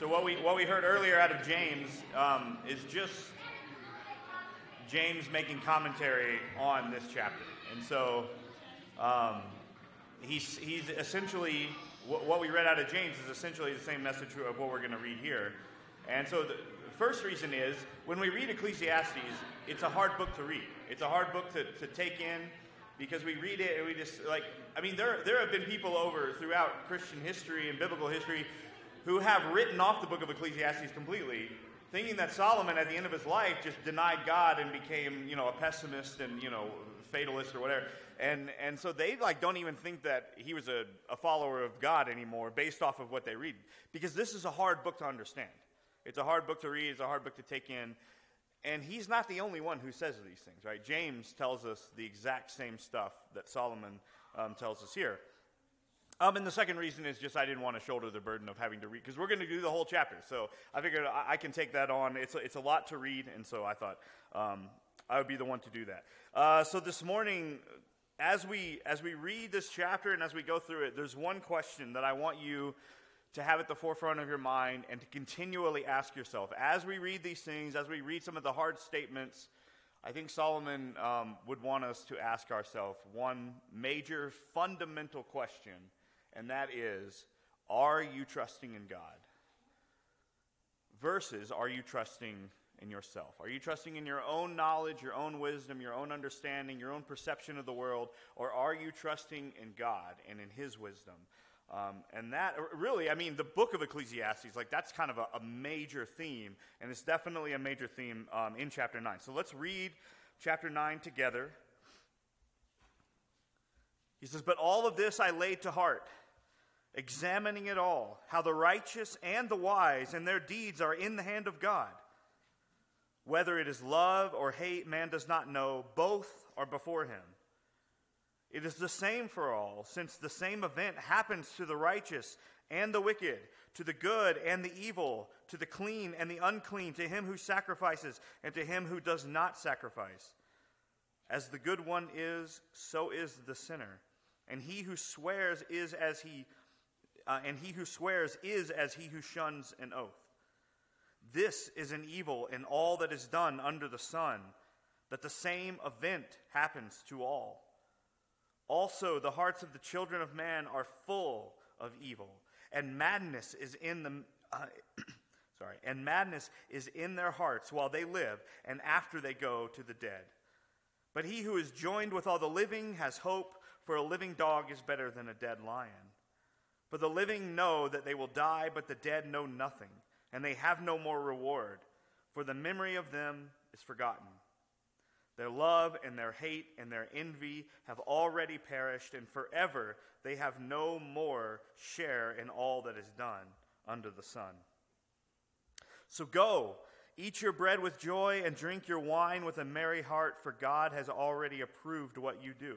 So what we what we heard earlier out of James um, is just James making commentary on this chapter, and so um, he's he's essentially what, what we read out of James is essentially the same message of what we're going to read here, and so the first reason is when we read Ecclesiastes, it's a hard book to read. It's a hard book to, to take in because we read it and we just like I mean there there have been people over throughout Christian history and biblical history who have written off the book of Ecclesiastes completely, thinking that Solomon at the end of his life just denied God and became, you know, a pessimist and, you know, fatalist or whatever. And, and so they like don't even think that he was a, a follower of God anymore based off of what they read. Because this is a hard book to understand. It's a hard book to read, it's a hard book to take in. And he's not the only one who says these things, right? James tells us the exact same stuff that Solomon um, tells us here. Um, and the second reason is just I didn't want to shoulder the burden of having to read, because we're going to do the whole chapter. So I figured I, I, can take that on. It's a, it's a lot to read, and so I thought um, I would be the one to do that. Uh, so this morning, as we, as we read this chapter and as we go through it, there's one question that I want you to have at the forefront of your mind and to continually ask yourself. As we read these things, as we read some of the hard statements, I think Solomon um, would want us to ask ourselves one major fundamental question and that is Are you trusting in God? Versus, Are you trusting in yourself? Are you trusting in your own knowledge, your own wisdom, your own understanding, your own perception of the world? Or are you trusting in God and in His wisdom? Um, and that really, I mean, the book of Ecclesiastes, like that's kind of a, a major theme, and it's definitely a major theme um, in chapter 9. So let's read chapter 9 together. He says, But all of this I laid to heart examining it all, how the righteous and the wise and their deeds are in the hand of God. Whether it is love or hate, man does not know. Both are before him. It is the same for all, since the same event happens to the righteous and the wicked, to the good and the evil, to the clean and the unclean, to him who sacrifices and to him who does not sacrifice. As the good one is, so is the sinner. And he who swears is as he uh, and he who swears is as he who shuns an oath. This is an evil in all that is done under the sun, that the same event happens to all. Also, the hearts of the children of man are full of evil, and madness is in them. Uh, sorry, and madness is in their hearts while they live, and after they go to the dead. But he who is joined with all the living has hope, for a living dog is better than a dead lion. For the living know that they will die, but the dead know nothing, and they have no more reward, for the memory of them is forgotten. Their love and their hate and their envy have already perished, and forever they have no more share in all that is done under the sun. So go, eat your bread with joy, and drink your wine with a merry heart, for God has already approved what you do.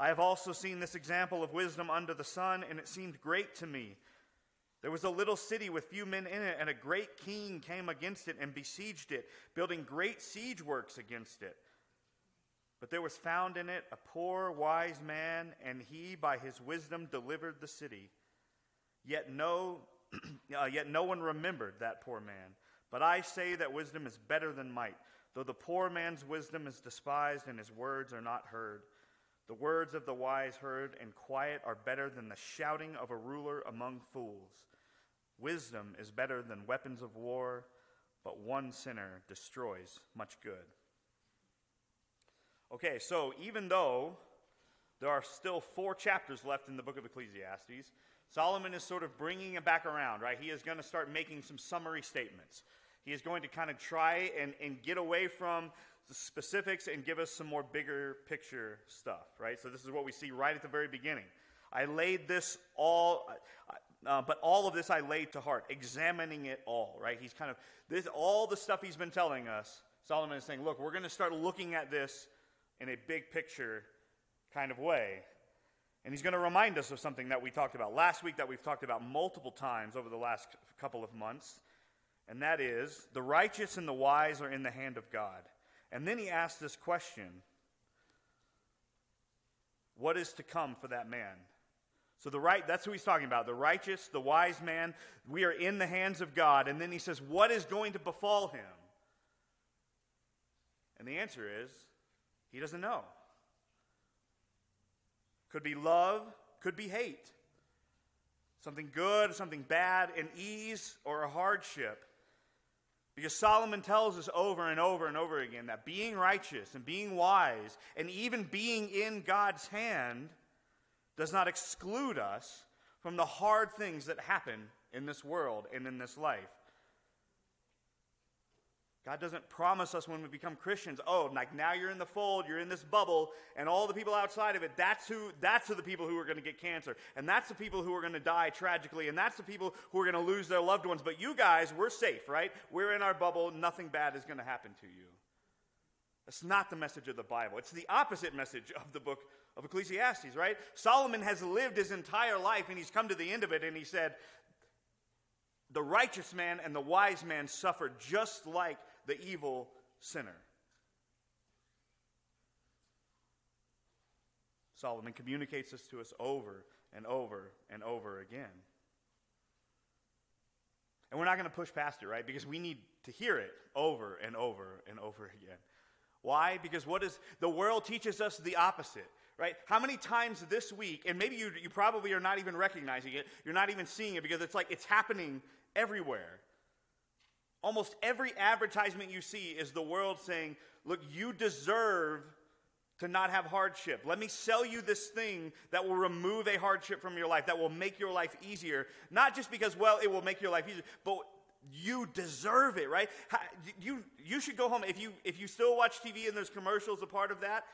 I have also seen this example of wisdom under the sun, and it seemed great to me. There was a little city with few men in it, and a great king came against it and besieged it, building great siege works against it. But there was found in it a poor, wise man, and he, by his wisdom, delivered the city. Yet no, uh, yet no one remembered that poor man. But I say that wisdom is better than might, though the poor man's wisdom is despised and his words are not heard. The words of the wise heard and quiet are better than the shouting of a ruler among fools. Wisdom is better than weapons of war, but one sinner destroys much good. Okay, so even though there are still four chapters left in the book of Ecclesiastes, Solomon is sort of bringing it back around, right? He is going to start making some summary statements. He is going to kind of try and, and get away from specifics and give us some more bigger picture stuff, right? So this is what we see right at the very beginning. I laid this all, uh, but all of this I laid to heart, examining it all, right? He's kind of, this, all the stuff he's been telling us, Solomon is saying, look, we're going to start looking at this in a big picture kind of way. And he's going to remind us of something that we talked about last week, that we've talked about multiple times over the last couple of months, and that is the righteous and the wise are in the hand of God. And then he asks this question What is to come for that man? So the right, that's who he's talking about. The righteous, the wise man, we are in the hands of God. And then he says, What is going to befall him? And the answer is, he doesn't know. Could be love, could be hate. Something good, something bad, an ease or a hardship. Because Solomon tells us over and over and over again that being righteous and being wise and even being in God's hand does not exclude us from the hard things that happen in this world and in this life. God doesn't promise us when we become Christians, oh, like now you're in the fold, you're in this bubble, and all the people outside of it, that's who that's who the people who are going to get cancer. And that's the people who are going to die tragically, and that's the people who are going to lose their loved ones. But you guys, we're safe, right? We're in our bubble, nothing bad is going to happen to you. That's not the message of the Bible. It's the opposite message of the book of Ecclesiastes, right? Solomon has lived his entire life and he's come to the end of it and he said, The righteous man and the wise man suffer just like the evil sinner. Solomon communicates this to us over and over and over again. And we're not going to push past it, right? Because we need to hear it over and over and over again. Why? Because what is the world teaches us the opposite right? How many times this week, and maybe you, you probably are not even recognizing it, you're not even seeing it because it's like it's happening everywhere. Almost every advertisement you see is the world saying, look, you deserve to not have hardship. Let me sell you this thing that will remove a hardship from your life, that will make your life easier. Not just because, well, it will make your life easier, but you deserve it, right? You, you should go home. If you, if you still watch TV and there's commercials a part of that,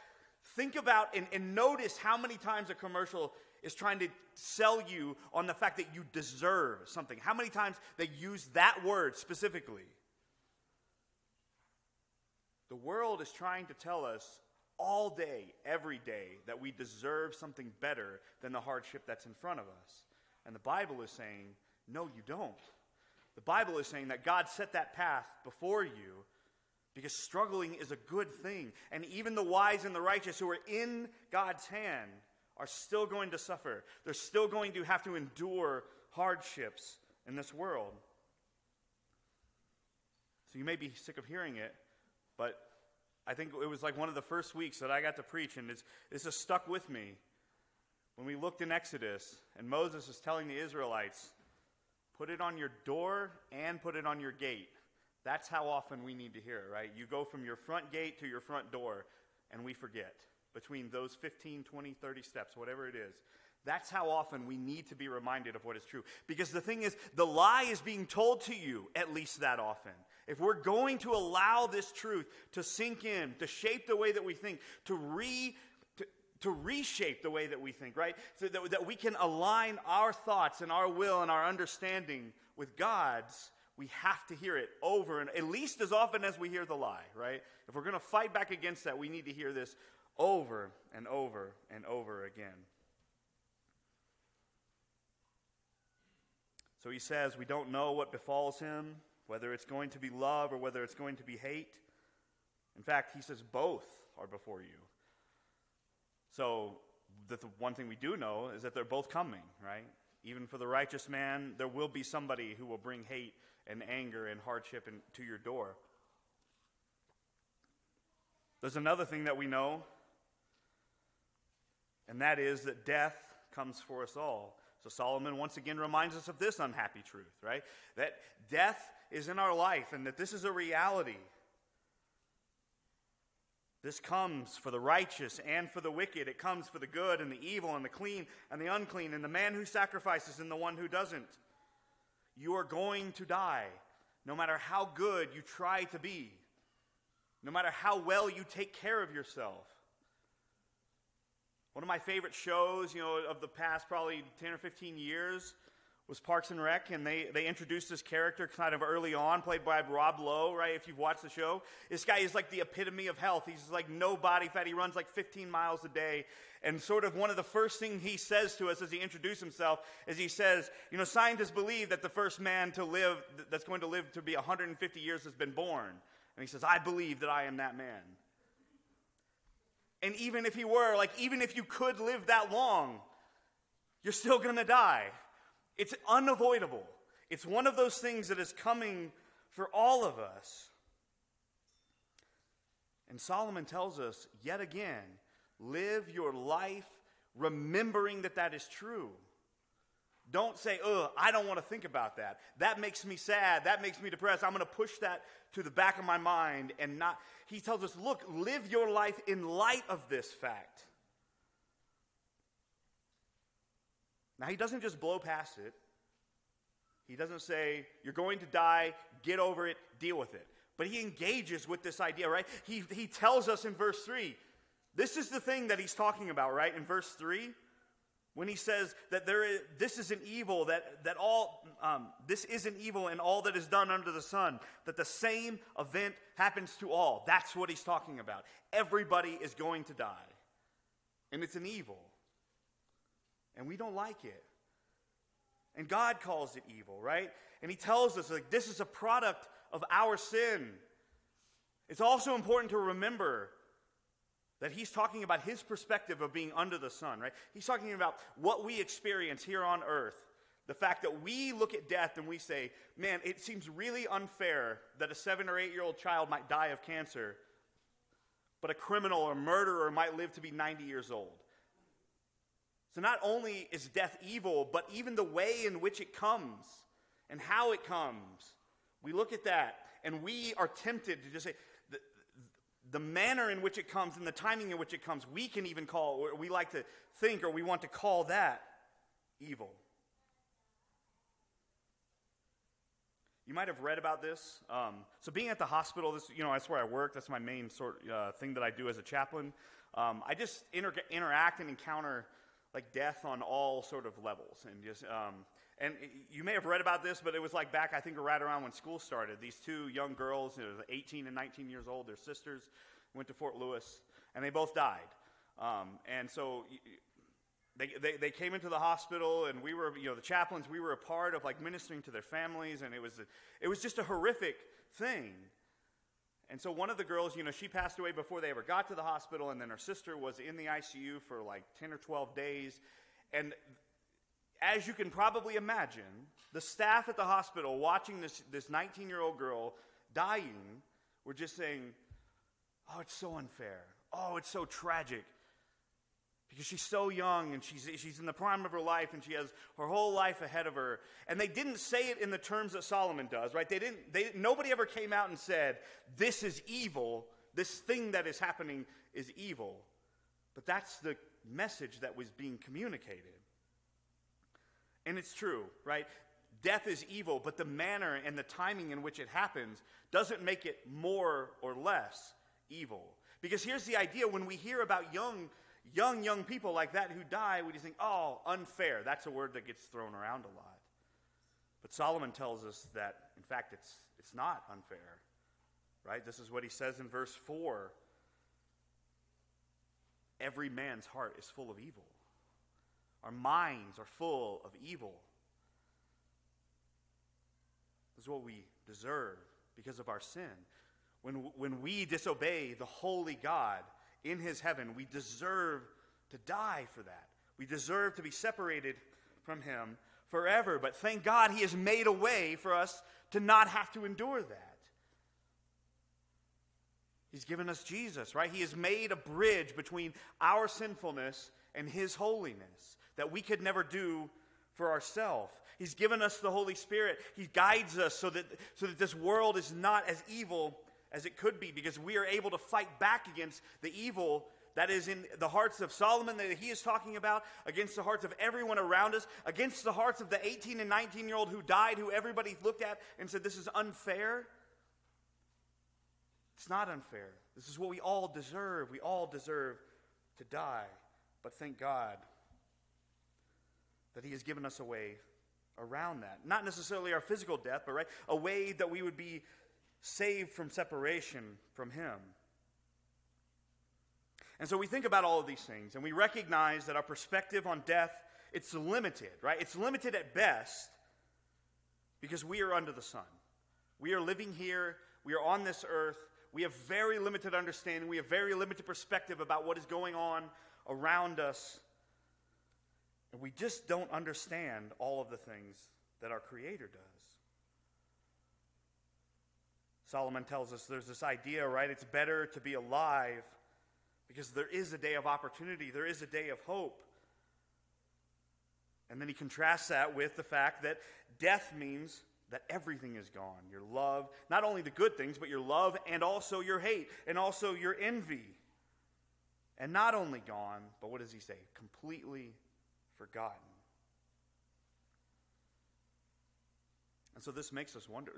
Think about and, and notice how many times a commercial is trying to sell you on the fact that you deserve something. How many times they use that word specifically? The world is trying to tell us all day, every day, that we deserve something better than the hardship that's in front of us. And the Bible is saying, no, you don't. The Bible is saying that God set that path before you because struggling is a good thing. And even the wise and the righteous who are in God's hand are still going to suffer. They're still going to have to endure hardships in this world. So you may be sick of hearing it, but I think it was like one of the first weeks that I got to preach, and it's, this has stuck with me. When we looked in Exodus, and Moses is telling the Israelites, put it on your door and put it on your gate. That's how often we need to hear it, right? You go from your front gate to your front door, and we forget between those 15, 20, 30 steps, whatever it is. That's how often we need to be reminded of what is true. Because the thing is, the lie is being told to you at least that often. If we're going to allow this truth to sink in, to shape the way that we think, to re to, reshape the way that we think, right? So that, that we can align our thoughts and our will and our understanding with God's, we have to hear it over and at least as often as we hear the lie, right? If we're going to fight back against that, we need to hear this over and over and over again. So he says, We don't know what befalls him, whether it's going to be love or whether it's going to be hate. In fact, he says both are before you. So the one thing we do know is that they're both coming, right? Even for the righteous man, there will be somebody who will bring hate and anger and hardship in, to your door. There's another thing that we know, and that is that death comes for us all. So Solomon once again reminds us of this unhappy truth, right? That death is in our life and that this is a reality. This comes for the righteous and for the wicked. It comes for the good and the evil and the clean and the unclean and the man who sacrifices and the one who doesn't. You are going to die, no matter how good you try to be, no matter how well you take care of yourself. One of my favorite shows, you know, of the past probably 10 or 15 years was Parks and Rec, and they, they introduced this character kind of early on, played by Rob Lowe, right? If you've watched the show, this guy is like the epitome of health. He's like no body fat. He runs like 15 miles a day. And sort of one of the first things he says to us as he introduces himself is he says, you know, scientists believe that the first man to live, that's going to live to be 150 years has been born. And he says, I believe that I am that man. And even if he were, like, even if you could live that long, you're still going to die. It's unavoidable. It's one of those things that is coming for all of us. And Solomon tells us yet again live your life remembering that that is true. Don't say, ugh, I don't want to think about that. That makes me sad. That makes me depressed. I'm going to push that to the back of my mind and not. He tells us, look, live your life in light of this fact. Now, he doesn't just blow past it. He doesn't say, you're going to die, get over it, deal with it. But he engages with this idea, right? He, he tells us in verse 3. This is the thing that he's talking about, right? In verse 3 when he says that there is, this is an evil, that, that all, um, this is an evil and all that is done under the sun, that the same event happens to all. That's what he's talking about. Everybody is going to die. And it's an evil. And we don't like it. And God calls it evil, right? And he tells us like this is a product of our sin. It's also important to remember that he's talking about his perspective of being under the sun, right? He's talking about what we experience here on earth. The fact that we look at death and we say, man, it seems really unfair that a seven or eight year old child might die of cancer, but a criminal or murderer might live to be 90 years old. So not only is death evil, but even the way in which it comes and how it comes, we look at that and we are tempted to just say, the manner in which it comes and the timing in which it comes, we can even call, or we like to think, or we want to call that evil. You might have read about this. Um, so, being at the hospital, this you know that's where I work. That's my main sort uh, thing that I do as a chaplain. Um, I just inter- interact and encounter like death on all sort of levels, and just um, and you may have read about this, but it was like back, I think, right around when school started. These two young girls, you know, 18 and 19 years old, their sisters, went to Fort Lewis, and they both died. Um, and so they, they, they, came into the hospital, and we were, you know, the chaplains, we were a part of like ministering to their families, and it was, a, it was just a horrific thing. And so one of the girls, you know, she passed away before they ever got to the hospital, and then her sister was in the ICU for like 10 or 12 days. And as you can probably imagine, the staff at the hospital watching this, this 19 year old girl dying were just saying, Oh, it's so unfair. Oh, it's so tragic. Because she's so young and she's, she's in the prime of her life and she has her whole life ahead of her. And they didn't say it in the terms that Solomon does, right? They didn't, they, nobody ever came out and said, This is evil. This thing that is happening is evil. But that's the message that was being communicated. And it's true, right? Death is evil, but the manner and the timing in which it happens doesn't make it more or less evil. Because here's the idea when we hear about young, young, young people like that who die, we just think, oh, unfair. That's a word that gets thrown around a lot. But Solomon tells us that, in fact, it's, it's not unfair. Right? This is what he says in verse 4 Every man's heart is full of evil. Our minds are full of evil. This is what we deserve because of our sin. When, when we disobey the holy God in his heaven, we deserve to die for that. We deserve to be separated from him forever. But thank God he has made a way for us to not have to endure that. He's given us Jesus, right? He has made a bridge between our sinfulness and his holiness that we could never do for ourselves. He's given us the Holy Spirit. He guides us so that, so that this world is not as evil as it could be because we are able to fight back against the evil that is in the hearts of Solomon that he is talking about, against the hearts of everyone around us, against the hearts of the 18 and 19 year old who died, who everybody looked at and said, This is unfair. It's not unfair. This is what we all deserve. We all deserve to die. But thank God that He has given us a way around that. Not necessarily our physical death, but right, a way that we would be saved from separation from Him. And so we think about all of these things and we recognize that our perspective on death it's limited, right? It's limited at best because we are under the sun. We are living here, we are on this earth. We have very limited understanding, we have very limited perspective about what is going on around us. And we just don't understand all of the things that our creator does. Solomon tells us there's this idea, right? It's better to be alive because there is a day of opportunity, there is a day of hope. And then he contrasts that with the fact that death means that everything is gone your love, not only the good things, but your love and also your hate and also your envy. And not only gone, but what does he say? Completely forgotten. And so this makes us wonder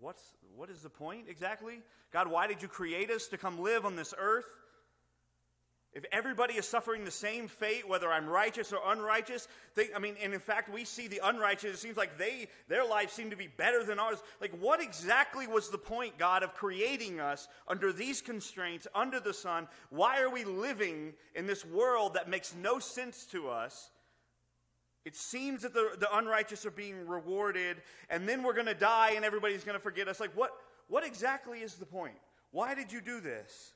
what's, what is the point exactly? God, why did you create us to come live on this earth? If everybody is suffering the same fate, whether I'm righteous or unrighteous, they, I mean, and in fact, we see the unrighteous, it seems like they, their lives seem to be better than ours. Like, what exactly was the point, God, of creating us under these constraints, under the sun? Why are we living in this world that makes no sense to us? It seems that the, the unrighteous are being rewarded, and then we're going to die and everybody's going to forget us. Like, what, what exactly is the point? Why did you do this?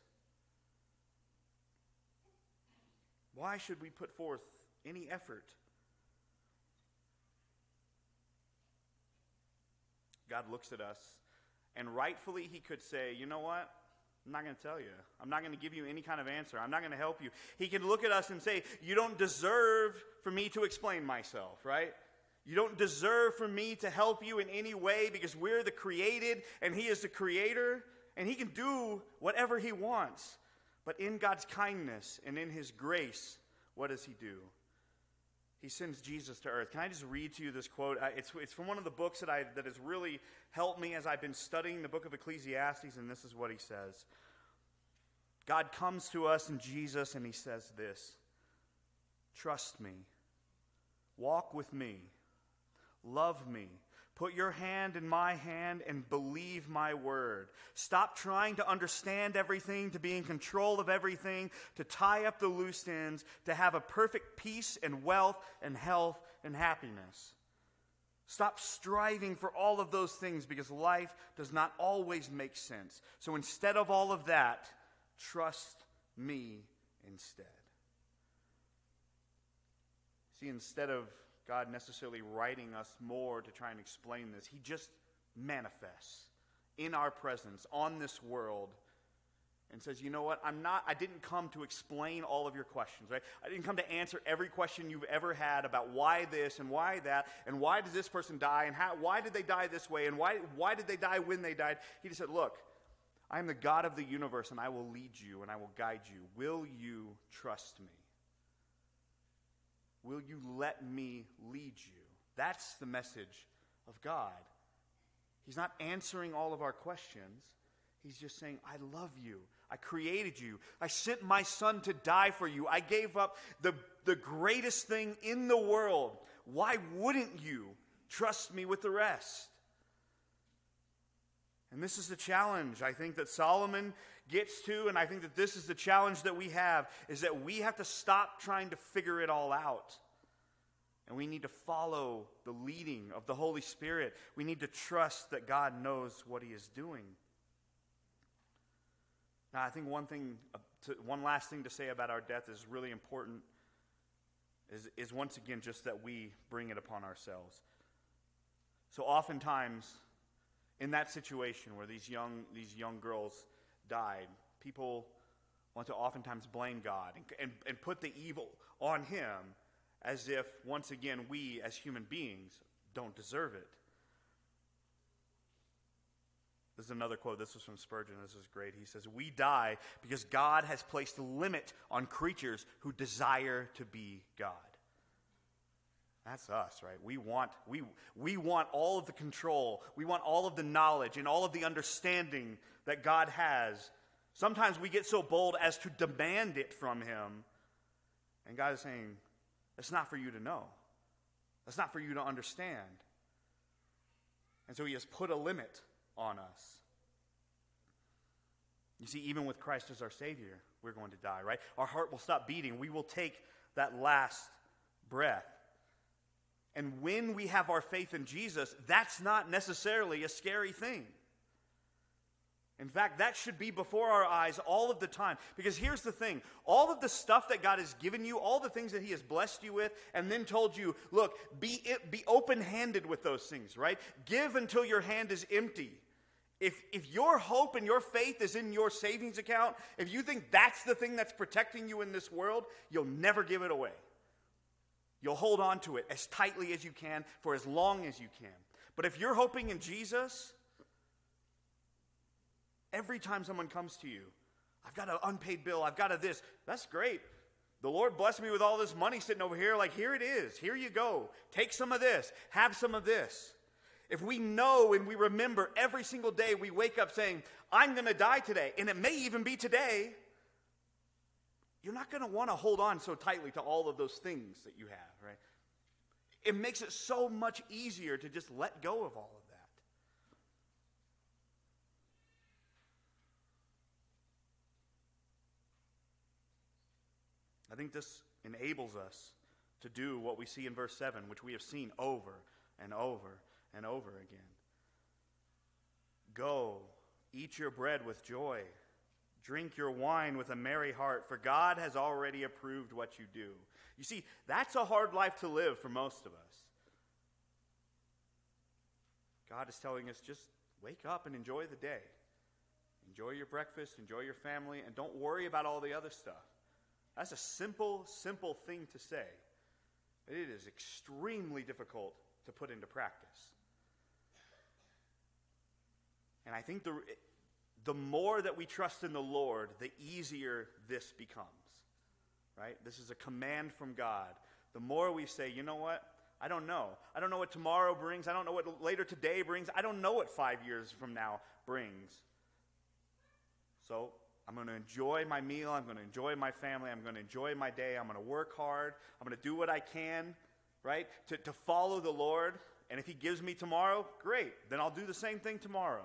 Why should we put forth any effort? God looks at us, and rightfully, He could say, You know what? I'm not going to tell you. I'm not going to give you any kind of answer. I'm not going to help you. He can look at us and say, You don't deserve for me to explain myself, right? You don't deserve for me to help you in any way because we're the created and He is the creator, and He can do whatever He wants. But in God's kindness and in His grace, what does He do? He sends Jesus to earth. Can I just read to you this quote? Uh, it's, it's from one of the books that, I, that has really helped me as I've been studying the book of Ecclesiastes, and this is what he says God comes to us in Jesus, and he says this Trust me, walk with me, love me Put your hand in my hand and believe my word. Stop trying to understand everything, to be in control of everything, to tie up the loose ends, to have a perfect peace and wealth and health and happiness. Stop striving for all of those things because life does not always make sense. So instead of all of that, trust me instead. See, instead of God necessarily writing us more to try and explain this. He just manifests in our presence on this world and says, "You know what? I'm not I didn't come to explain all of your questions, right? I didn't come to answer every question you've ever had about why this and why that and why did this person die and how why did they die this way and why why did they die when they died?" He just said, "Look, I am the God of the universe and I will lead you and I will guide you. Will you trust me?" Will you let me lead you? That's the message of God. He's not answering all of our questions. He's just saying, I love you. I created you. I sent my son to die for you. I gave up the, the greatest thing in the world. Why wouldn't you trust me with the rest? And this is the challenge I think that Solomon gets to, and I think that this is the challenge that we have, is that we have to stop trying to figure it all out. And we need to follow the leading of the Holy Spirit. We need to trust that God knows what He is doing. Now, I think one thing, uh, to, one last thing to say about our death is really important, is, is once again just that we bring it upon ourselves. So oftentimes, in that situation where these young, these young girls died, people want to oftentimes blame God and, and, and put the evil on Him as if, once again, we as human beings don't deserve it. This is another quote. This was from Spurgeon. This is great. He says, We die because God has placed a limit on creatures who desire to be God. That's us, right? We want, we, we want all of the control. We want all of the knowledge and all of the understanding that God has. Sometimes we get so bold as to demand it from Him. And God is saying, it's not for you to know. That's not for you to understand. And so He has put a limit on us. You see, even with Christ as our Savior, we're going to die, right? Our heart will stop beating. We will take that last breath. And when we have our faith in Jesus, that's not necessarily a scary thing. In fact, that should be before our eyes all of the time. Because here's the thing all of the stuff that God has given you, all the things that He has blessed you with, and then told you, look, be, be open handed with those things, right? Give until your hand is empty. If, if your hope and your faith is in your savings account, if you think that's the thing that's protecting you in this world, you'll never give it away. You'll hold on to it as tightly as you can for as long as you can. But if you're hoping in Jesus, every time someone comes to you, I've got an unpaid bill, I've got a this, that's great. The Lord blessed me with all this money sitting over here. Like, here it is. Here you go. Take some of this. Have some of this. If we know and we remember every single day we wake up saying, I'm going to die today, and it may even be today, you're not going to want to hold on so tightly to all of those things that you have, right? It makes it so much easier to just let go of all of that. I think this enables us to do what we see in verse 7, which we have seen over and over and over again. Go, eat your bread with joy Drink your wine with a merry heart, for God has already approved what you do. You see, that's a hard life to live for most of us. God is telling us just wake up and enjoy the day. Enjoy your breakfast, enjoy your family, and don't worry about all the other stuff. That's a simple, simple thing to say. But it is extremely difficult to put into practice. And I think the, the more that we trust in the Lord, the easier this becomes. Right? This is a command from God. The more we say, you know what? I don't know. I don't know what tomorrow brings. I don't know what later today brings. I don't know what five years from now brings. So I'm going to enjoy my meal. I'm going to enjoy my family. I'm going to enjoy my day. I'm going to work hard. I'm going to do what I can, right? To, to follow the Lord. And if He gives me tomorrow, great. Then I'll do the same thing tomorrow.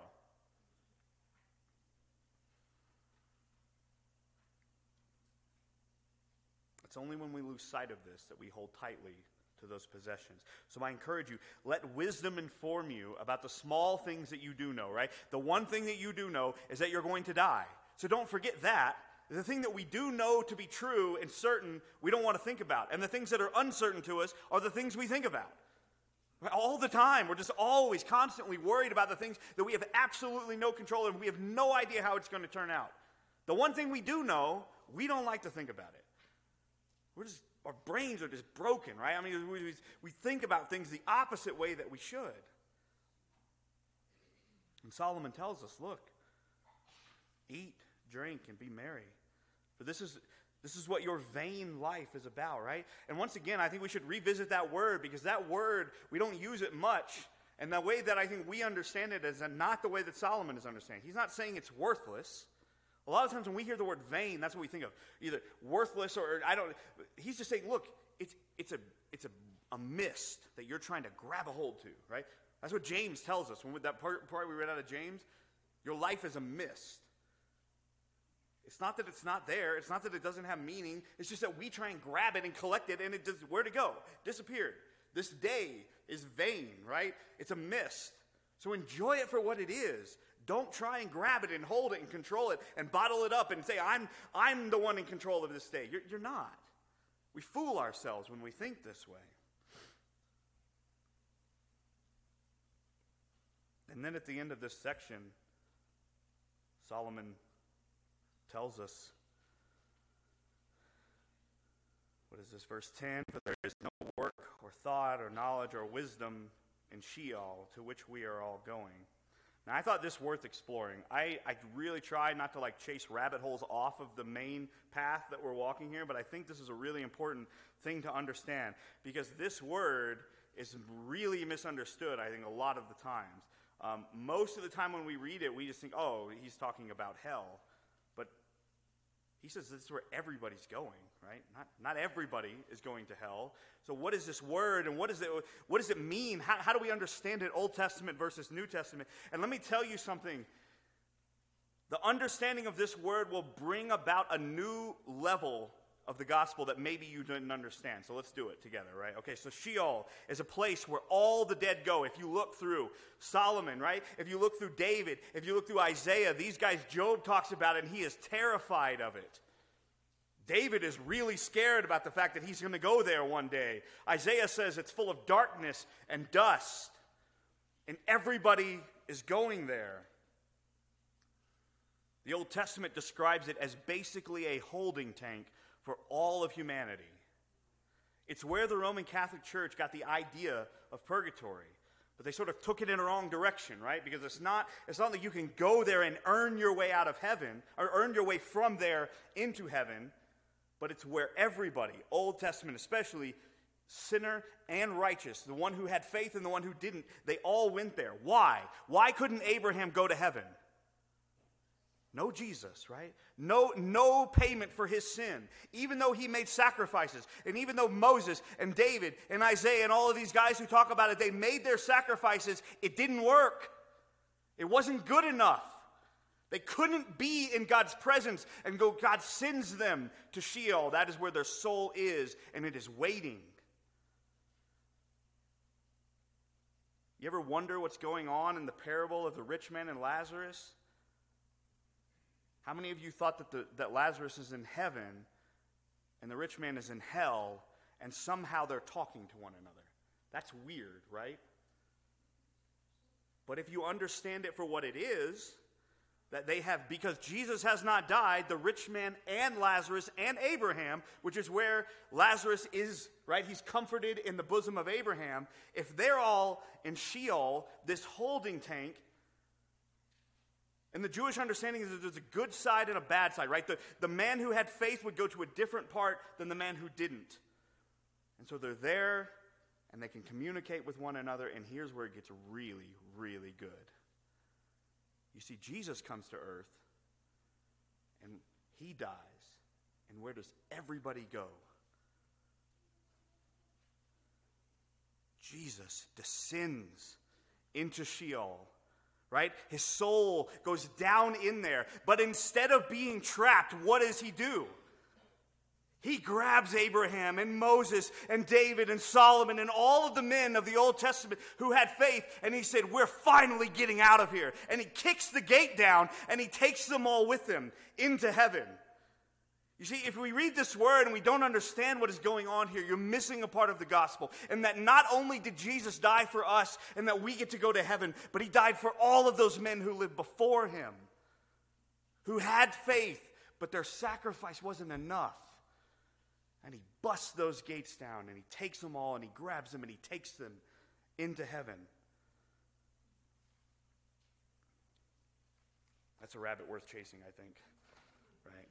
It's only when we lose sight of this that we hold tightly to those possessions. So I encourage you, let wisdom inform you about the small things that you do know, right? The one thing that you do know is that you're going to die. So don't forget that. The thing that we do know to be true and certain, we don't want to think about. And the things that are uncertain to us are the things we think about. All the time. We're just always constantly worried about the things that we have absolutely no control over, and we have no idea how it's going to turn out. The one thing we do know, we don't like to think about it. We're just, our brains are just broken, right? I mean, we, we think about things the opposite way that we should. And Solomon tells us look, eat, drink, and be merry. For this is, this is what your vain life is about, right? And once again, I think we should revisit that word because that word, we don't use it much. And the way that I think we understand it is not the way that Solomon is understanding. He's not saying it's worthless. A lot of times when we hear the word vain, that's what we think of. Either worthless or I don't. He's just saying, look, it's, it's, a, it's a, a mist that you're trying to grab a hold to, right? That's what James tells us. When with that part, part we read out of James, your life is a mist. It's not that it's not there. It's not that it doesn't have meaning. It's just that we try and grab it and collect it, and it just where to go? Disappeared. This day is vain, right? It's a mist. So enjoy it for what it is. Don't try and grab it and hold it and control it and bottle it up and say, I'm, I'm the one in control of this day. You're, you're not. We fool ourselves when we think this way. And then at the end of this section, Solomon tells us what is this, verse 10? For there is no work or thought or knowledge or wisdom in Sheol to which we are all going. I thought this worth exploring. I, I really tried not to like chase rabbit holes off of the main path that we're walking here, but I think this is a really important thing to understand because this word is really misunderstood, I think, a lot of the times. Um, most of the time when we read it, we just think, oh, he's talking about hell. But he says this is where everybody's going, right? Not, not everybody is going to hell. So, what is this word and what, is it, what does it mean? How, how do we understand it, Old Testament versus New Testament? And let me tell you something. The understanding of this word will bring about a new level of the gospel that maybe you didn't understand. So let's do it together, right? Okay, so Sheol is a place where all the dead go. If you look through Solomon, right? If you look through David, if you look through Isaiah, these guys, Job talks about it and he is terrified of it. David is really scared about the fact that he's going to go there one day. Isaiah says it's full of darkness and dust, and everybody is going there. The Old Testament describes it as basically a holding tank for all of humanity. It's where the Roman Catholic Church got the idea of purgatory. But they sort of took it in the wrong direction, right? Because it's not, it's not that you can go there and earn your way out of heaven, or earn your way from there into heaven, but it's where everybody, Old Testament especially, sinner and righteous, the one who had faith and the one who didn't, they all went there. Why? Why couldn't Abraham go to heaven? No Jesus, right? No, no payment for his sin. Even though he made sacrifices, and even though Moses and David and Isaiah and all of these guys who talk about it, they made their sacrifices, it didn't work. It wasn't good enough. They couldn't be in God's presence and go, God sends them to Sheol. That is where their soul is, and it is waiting. You ever wonder what's going on in the parable of the rich man and Lazarus? How many of you thought that, the, that Lazarus is in heaven and the rich man is in hell and somehow they're talking to one another? That's weird, right? But if you understand it for what it is, that they have, because Jesus has not died, the rich man and Lazarus and Abraham, which is where Lazarus is, right? He's comforted in the bosom of Abraham. If they're all in Sheol, this holding tank and the Jewish understanding is that there's a good side and a bad side, right? The, the man who had faith would go to a different part than the man who didn't. And so they're there and they can communicate with one another, and here's where it gets really, really good. You see, Jesus comes to earth and he dies. And where does everybody go? Jesus descends into Sheol right? His soul goes down in there. But instead of being trapped, what does he do? He grabs Abraham and Moses and David and Solomon and all of the men of the Old Testament who had faith, and he said, We're finally getting out of here. And he kicks the gate down and he takes them all with him into heaven. You see, if we read this word and we don't understand what is going on here, you're missing a part of the gospel. And that not only did Jesus die for us and that we get to go to heaven, but he died for all of those men who lived before him, who had faith, but their sacrifice wasn't enough. Busts those gates down and he takes them all and he grabs them and he takes them into heaven. That's a rabbit worth chasing, I think. Right?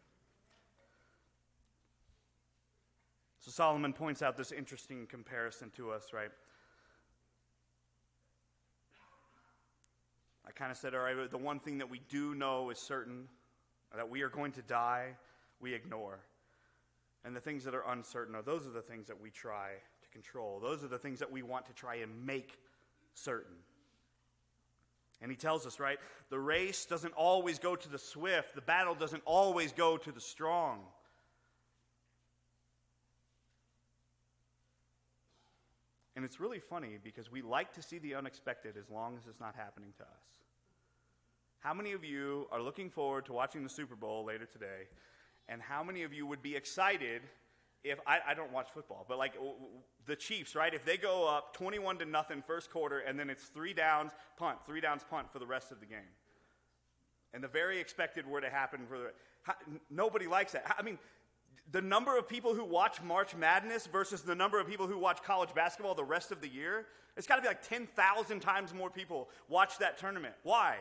So Solomon points out this interesting comparison to us, right? I kind of said, all right, the one thing that we do know is certain that we are going to die, we ignore. And the things that are uncertain are those are the things that we try to control. Those are the things that we want to try and make certain. And he tells us, right, the race doesn't always go to the swift, the battle doesn't always go to the strong. And it's really funny because we like to see the unexpected as long as it's not happening to us. How many of you are looking forward to watching the Super Bowl later today? And how many of you would be excited if I, I don't watch football, but like the Chiefs, right? If they go up 21 to nothing first quarter and then it's three downs, punt, three downs, punt for the rest of the game. And the very expected were to happen for the. How, nobody likes that. I mean, the number of people who watch March Madness versus the number of people who watch college basketball the rest of the year, it's got to be like 10,000 times more people watch that tournament. Why?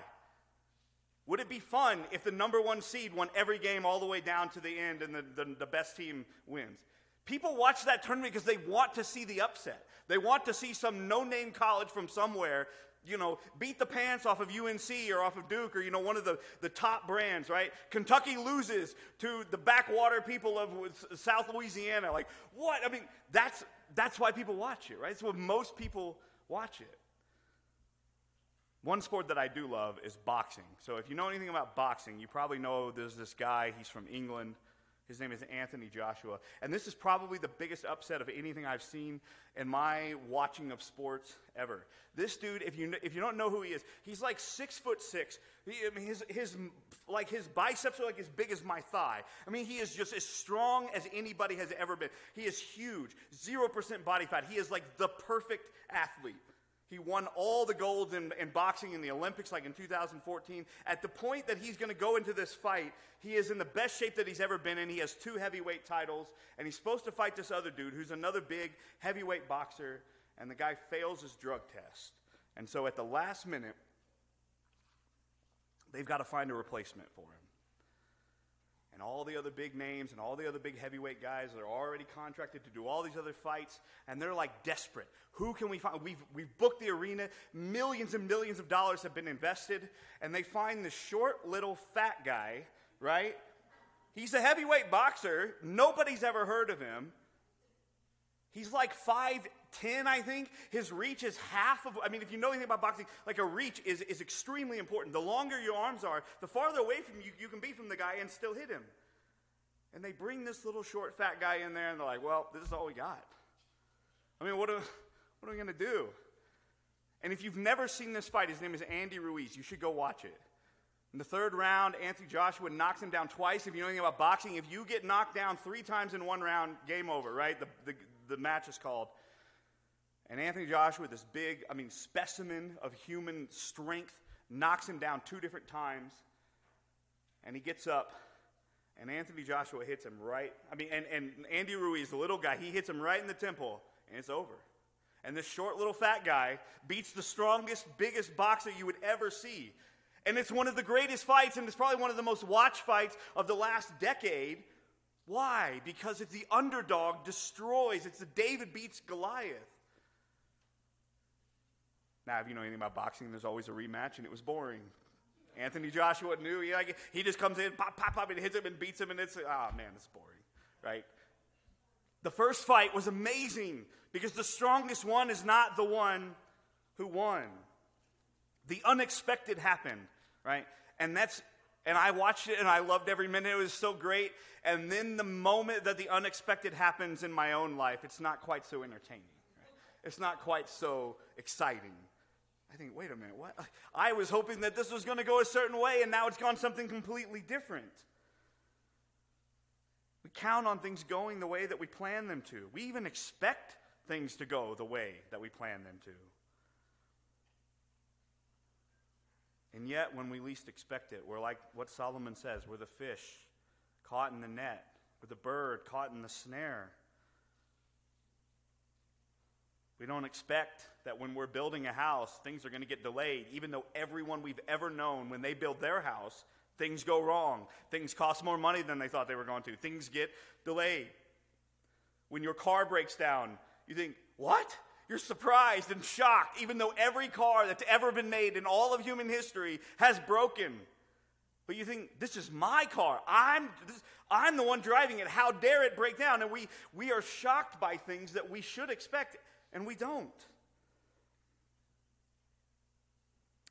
Would it be fun if the number one seed won every game all the way down to the end and the, the, the best team wins? People watch that tournament because they want to see the upset. They want to see some no name college from somewhere you know, beat the pants off of UNC or off of Duke or, you know, one of the, the top brands, right? Kentucky loses to the backwater people of South Louisiana. Like, what? I mean, that's, that's why people watch it, right? It's what most people watch it. One sport that I do love is boxing. So if you know anything about boxing, you probably know there's this guy, he's from England. His name is Anthony Joshua. And this is probably the biggest upset of anything I've seen in my watching of sports ever. This dude, if you, if you don't know who he is, he's like six foot six. He, I mean, his, his, like his biceps are like as big as my thigh. I mean, he is just as strong as anybody has ever been. He is huge, 0% body fat. He is like the perfect athlete. He won all the golds in, in, boxing in the Olympics, like in 2014. At the point that he's going to go into this fight, he is in the best shape that he's ever been in. He has two heavyweight titles, and he's supposed to fight this other dude who's another big heavyweight boxer, and the guy fails his drug test. And so at the last minute, they've got to find a replacement for him and all the other big names and all the other big heavyweight guys that are already contracted to do all these other fights, and they're like desperate. Who can we find? We've, we've booked the arena, millions and millions of dollars have been invested, and they find this short, little, fat guy, right? He's a heavyweight boxer. Nobody's ever heard of him. He's like 5'10, I think. His reach is half of, I mean, if you know anything about boxing, like a reach is, is extremely important. The longer your arms are, the farther away from you you can be from the guy and still hit him. And they bring this little short, fat guy in there, and they're like, well, this is all we got. I mean, what are, what are we going to do? And if you've never seen this fight, his name is Andy Ruiz. You should go watch it. In the third round, Anthony Joshua knocks him down twice. If you know anything about boxing, if you get knocked down three times in one round, game over, right? The, the, the match is called. And Anthony Joshua, this big, I mean, specimen of human strength, knocks him down two different times. And he gets up, and Anthony Joshua hits him right. I mean, and, and Andy Ruiz, the little guy, he hits him right in the temple, and it's over. And this short little fat guy beats the strongest, biggest boxer you would ever see. And it's one of the greatest fights, and it's probably one of the most watched fights of the last decade why? Because it's the underdog destroys. It's the David beats Goliath. Now, if you know anything about boxing, there's always a rematch, and it was boring. Anthony Joshua knew he, like, he just comes in, pop, pop, pop, and hits him and beats him, and it's, oh man, it's boring, right? The first fight was amazing because the strongest one is not the one who won. The unexpected happened, right? And that's and I watched it and I loved every minute. It was so great. And then the moment that the unexpected happens in my own life, it's not quite so entertaining. It's not quite so exciting. I think, wait a minute, what? I was hoping that this was going to go a certain way, and now it's gone something completely different. We count on things going the way that we plan them to. We even expect things to go the way that we plan them to. And yet, when we least expect it, we're like what Solomon says we're the fish caught in the net, we're the bird caught in the snare. We don't expect that when we're building a house, things are going to get delayed, even though everyone we've ever known, when they build their house, things go wrong. Things cost more money than they thought they were going to. Things get delayed. When your car breaks down, you think, what? You're surprised and shocked, even though every car that's ever been made in all of human history has broken. But you think, this is my car. I'm, this, I'm the one driving it. How dare it break down? And we, we are shocked by things that we should expect, and we don't.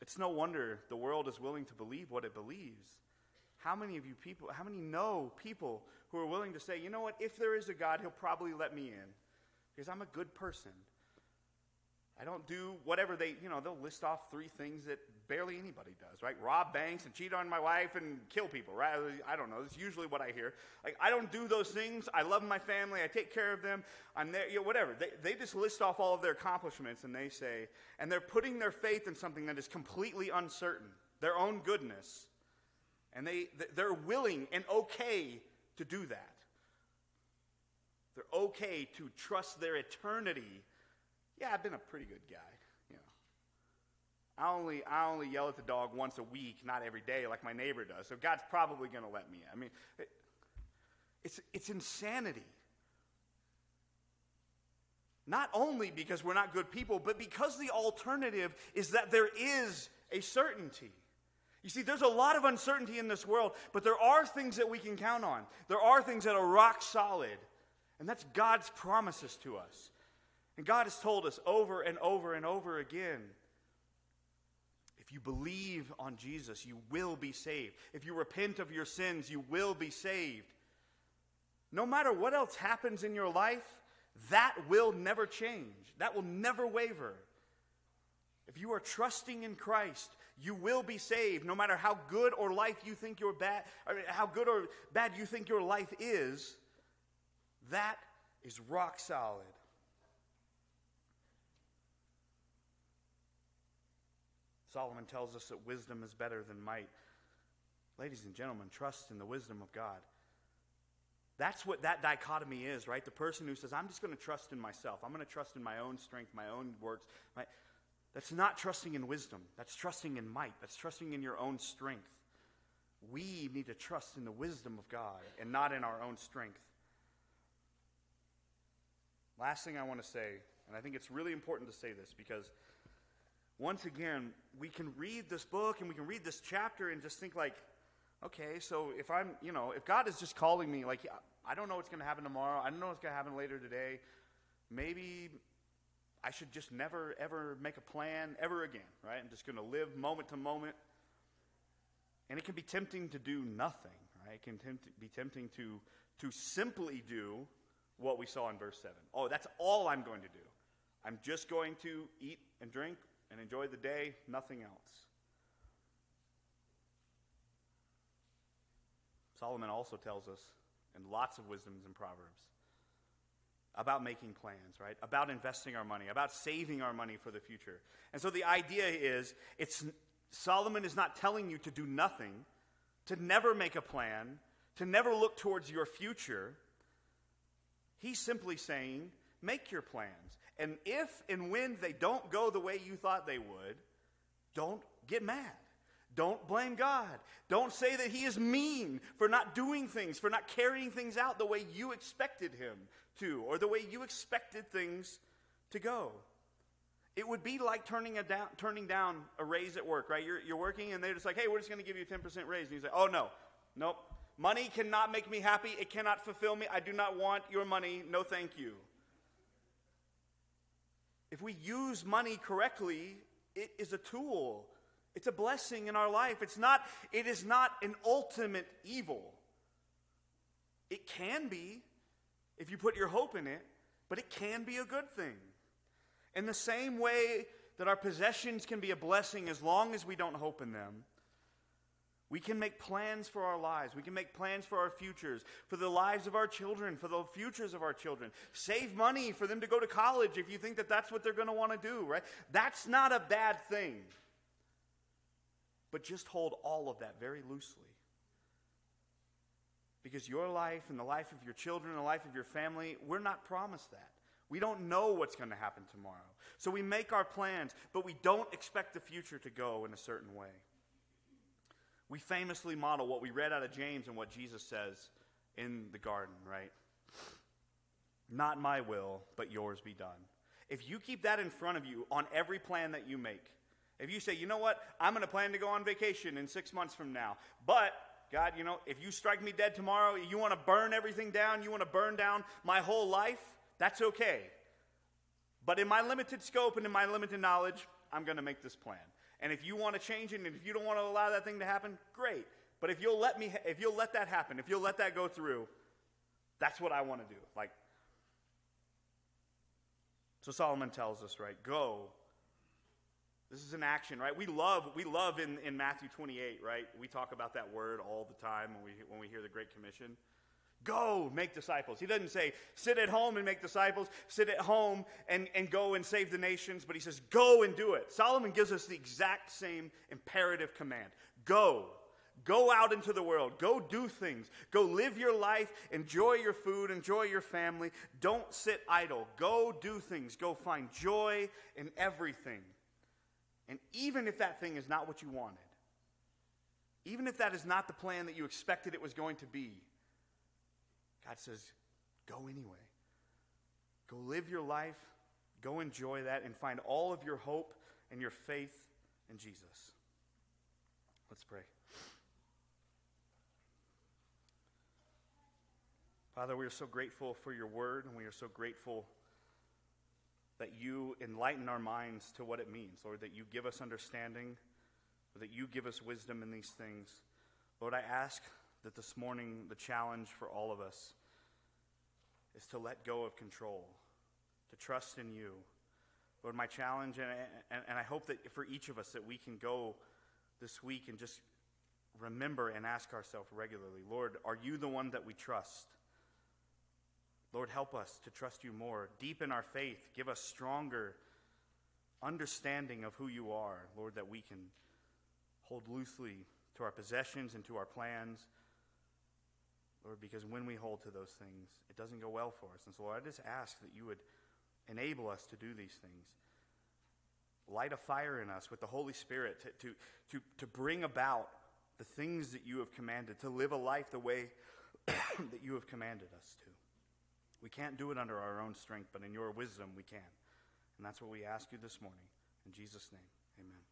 It's no wonder the world is willing to believe what it believes. How many of you people, how many know people who are willing to say, you know what, if there is a God, he'll probably let me in because I'm a good person. I don't do whatever they, you know, they'll list off three things that barely anybody does, right? Rob banks and cheat on my wife and kill people, right? I don't know. That's usually what I hear. Like, I don't do those things. I love my family. I take care of them. I'm there, you know, whatever. They, they just list off all of their accomplishments and they say, and they're putting their faith in something that is completely uncertain, their own goodness. And they, they're willing and okay to do that. They're okay to trust their eternity. Yeah, I've been a pretty good guy. I only I only yell at the dog once a week, not every day like my neighbor does. So God's probably going to let me. I mean, it, it's it's insanity. Not only because we're not good people, but because the alternative is that there is a certainty. You see, there's a lot of uncertainty in this world, but there are things that we can count on. There are things that are rock solid, and that's God's promises to us. And God has told us over and over and over again if you believe on Jesus, you will be saved. If you repent of your sins, you will be saved. No matter what else happens in your life, that will never change. That will never waver. If you are trusting in Christ, you will be saved no matter how good or life you think your bad how good or bad you think your life is that is rock solid solomon tells us that wisdom is better than might ladies and gentlemen trust in the wisdom of god that's what that dichotomy is right the person who says i'm just going to trust in myself i'm going to trust in my own strength my own works my, that's not trusting in wisdom. That's trusting in might. That's trusting in your own strength. We need to trust in the wisdom of God and not in our own strength. Last thing I want to say, and I think it's really important to say this because once again, we can read this book and we can read this chapter and just think like, okay, so if I'm, you know, if God is just calling me, like, I don't know what's going to happen tomorrow. I don't know what's going to happen later today. Maybe I should just never, ever make a plan ever again, right? I'm just going to live moment to moment. And it can be tempting to do nothing, right? It can tempt, be tempting to, to simply do what we saw in verse 7. Oh, that's all I'm going to do. I'm just going to eat and drink and enjoy the day, nothing else. Solomon also tells us in lots of wisdoms and proverbs about making plans, right? About investing our money, about saving our money for the future. And so the idea is it's Solomon is not telling you to do nothing, to never make a plan, to never look towards your future. He's simply saying, make your plans. And if and when they don't go the way you thought they would, don't get mad. Don't blame God. Don't say that He is mean for not doing things, for not carrying things out the way you expected Him to or the way you expected things to go. It would be like turning, a down, turning down a raise at work, right? You're, you're working and they're just like, hey, we're just going to give you a 10% raise. And you say, oh, no, nope. Money cannot make me happy. It cannot fulfill me. I do not want your money. No, thank you. If we use money correctly, it is a tool. It's a blessing in our life. It's not, it is not an ultimate evil. It can be, if you put your hope in it, but it can be a good thing. In the same way that our possessions can be a blessing as long as we don't hope in them, we can make plans for our lives. We can make plans for our futures, for the lives of our children, for the futures of our children. Save money for them to go to college if you think that that's what they're going to want to do, right? That's not a bad thing. But just hold all of that very loosely. Because your life and the life of your children and the life of your family, we're not promised that. We don't know what's going to happen tomorrow. So we make our plans, but we don't expect the future to go in a certain way. We famously model what we read out of James and what Jesus says in the garden, right? Not my will, but yours be done. If you keep that in front of you on every plan that you make, if you say, you know what, I'm going to plan to go on vacation in six months from now, but God, you know, if you strike me dead tomorrow, you want to burn everything down, you want to burn down my whole life, that's okay. But in my limited scope and in my limited knowledge, I'm going to make this plan. And if you want to change it and if you don't want to allow that thing to happen, great. But if you'll let me if you'll let that happen, if you'll let that go through, that's what I want to do. Like So Solomon tells us, right? Go this is an action, right? We love, we love in, in Matthew 28, right? We talk about that word all the time when we, when we hear the Great Commission. Go make disciples. He doesn't say sit at home and make disciples, sit at home and, and go and save the nations, but he says go and do it. Solomon gives us the exact same imperative command go. Go out into the world. Go do things. Go live your life. Enjoy your food. Enjoy your family. Don't sit idle. Go do things. Go find joy in everything. And even if that thing is not what you wanted, even if that is not the plan that you expected it was going to be, God says, go anyway. Go live your life. Go enjoy that and find all of your hope and your faith in Jesus. Let's pray. Father, we are so grateful for your word, and we are so grateful that you enlighten our minds to what it means, Lord, that you give us understanding, that you give us wisdom in these things. Lord, I ask that this morning the challenge for all of us is to let go of control, to trust in you. Lord, my challenge, and, and, and I hope that for each of us that we can go this week and just remember and ask ourselves regularly, Lord, are you the one that we trust? Lord, help us to trust you more. Deepen our faith. Give us stronger understanding of who you are, Lord, that we can hold loosely to our possessions and to our plans. Lord, because when we hold to those things, it doesn't go well for us. And so, Lord, I just ask that you would enable us to do these things. Light a fire in us with the Holy Spirit to, to, to, to bring about the things that you have commanded, to live a life the way that you have commanded us to. We can't do it under our own strength, but in your wisdom we can. And that's what we ask you this morning. In Jesus' name, amen.